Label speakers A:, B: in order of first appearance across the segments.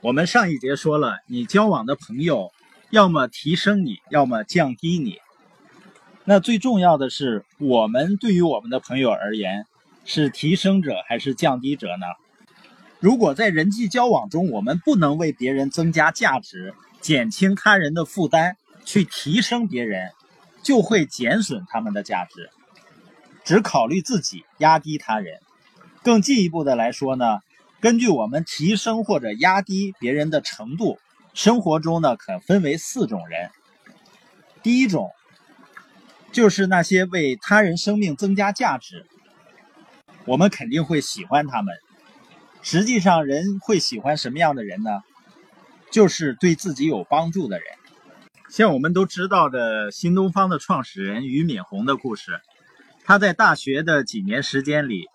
A: 我们上一节说了，你交往的朋友，要么提升你，要么降低你。那最重要的是，我们对于我们的朋友而言，是提升者还是降低者呢？如果在人际交往中，我们不能为别人增加价值，减轻他人的负担，去提升别人，就会减损他们的价值，只考虑自己，压低他人。更进一步的来说呢？根据我们提升或者压低别人的程度，生活中呢可分为四种人。第一种就是那些为他人生命增加价值，我们肯定会喜欢他们。实际上，人会喜欢什么样的人呢？就是对自己有帮助的人。像我们都知道的新东方的创始人俞敏洪的故事，他在大学的几年时间里。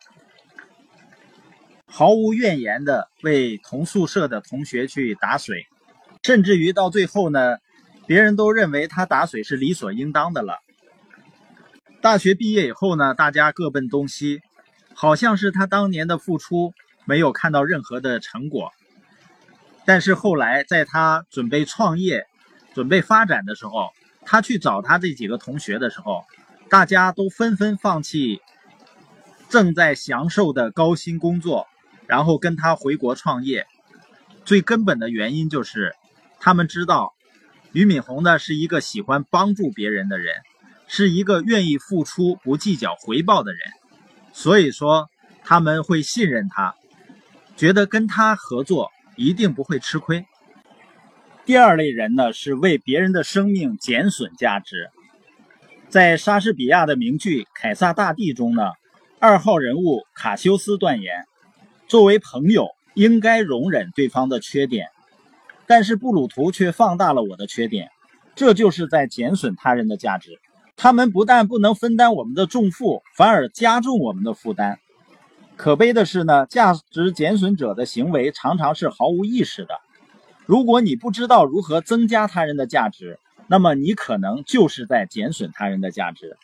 A: 毫无怨言的为同宿舍的同学去打水，甚至于到最后呢，别人都认为他打水是理所应当的了。大学毕业以后呢，大家各奔东西，好像是他当年的付出没有看到任何的成果。但是后来在他准备创业、准备发展的时候，他去找他这几个同学的时候，大家都纷纷放弃正在享受的高薪工作。然后跟他回国创业，最根本的原因就是，他们知道俞敏洪呢是一个喜欢帮助别人的人，是一个愿意付出不计较回报的人，所以说他们会信任他，觉得跟他合作一定不会吃亏。第二类人呢是为别人的生命减损价值，在莎士比亚的名剧《凯撒大帝》中呢，二号人物卡修斯断言。作为朋友，应该容忍对方的缺点，但是布鲁图却放大了我的缺点，这就是在减损他人的价值。他们不但不能分担我们的重负，反而加重我们的负担。可悲的是呢，价值减损者的行为常常是毫无意识的。如果你不知道如何增加他人的价值，那么你可能就是在减损他人的价值。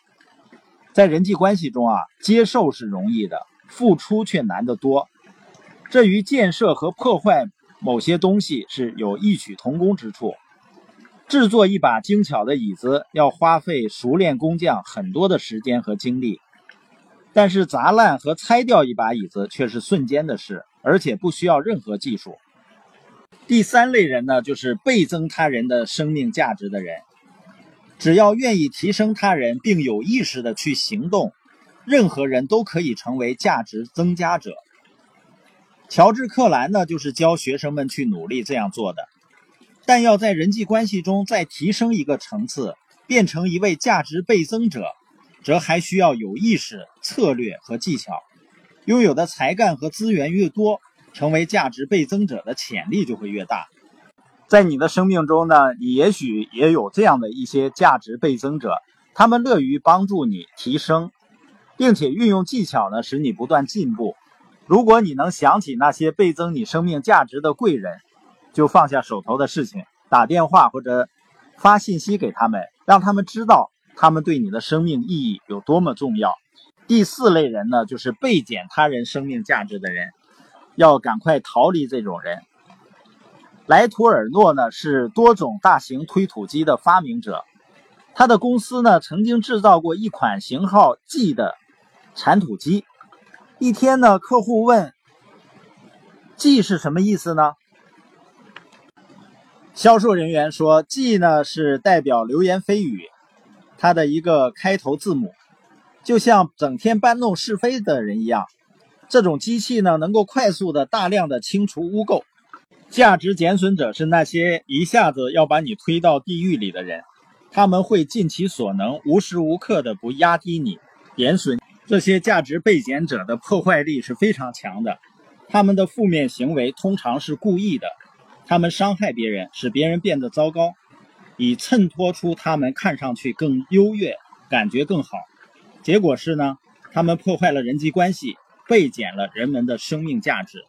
A: 在人际关系中啊，接受是容易的，付出却难得多。这与建设和破坏某些东西是有异曲同工之处。制作一把精巧的椅子要花费熟练工匠很多的时间和精力，但是砸烂和拆掉一把椅子却是瞬间的事，而且不需要任何技术。第三类人呢，就是倍增他人的生命价值的人。只要愿意提升他人，并有意识的去行动，任何人都可以成为价值增加者。乔治·克兰呢，就是教学生们去努力这样做的。但要在人际关系中再提升一个层次，变成一位价值倍增者，则还需要有意识、策略和技巧。拥有的才干和资源越多，成为价值倍增者的潜力就会越大。在你的生命中呢，你也许也有这样的一些价值倍增者，他们乐于帮助你提升，并且运用技巧呢，使你不断进步。如果你能想起那些倍增你生命价值的贵人，就放下手头的事情，打电话或者发信息给他们，让他们知道他们对你的生命意义有多么重要。第四类人呢，就是倍减他人生命价值的人，要赶快逃离这种人。莱图尔诺呢是多种大型推土机的发明者，他的公司呢曾经制造过一款型号 G 的铲土机。一天呢，客户问：“G 是什么意思呢？”销售人员说：“G 呢是代表流言蜚语，它的一个开头字母，就像整天搬弄是非的人一样。这种机器呢，能够快速的、大量的清除污垢。价值减损者是那些一下子要把你推到地狱里的人，他们会尽其所能，无时无刻的不压低你、贬损。”这些价值被减者的破坏力是非常强的，他们的负面行为通常是故意的，他们伤害别人，使别人变得糟糕，以衬托出他们看上去更优越，感觉更好。结果是呢，他们破坏了人际关系，被减了人们的生命价值。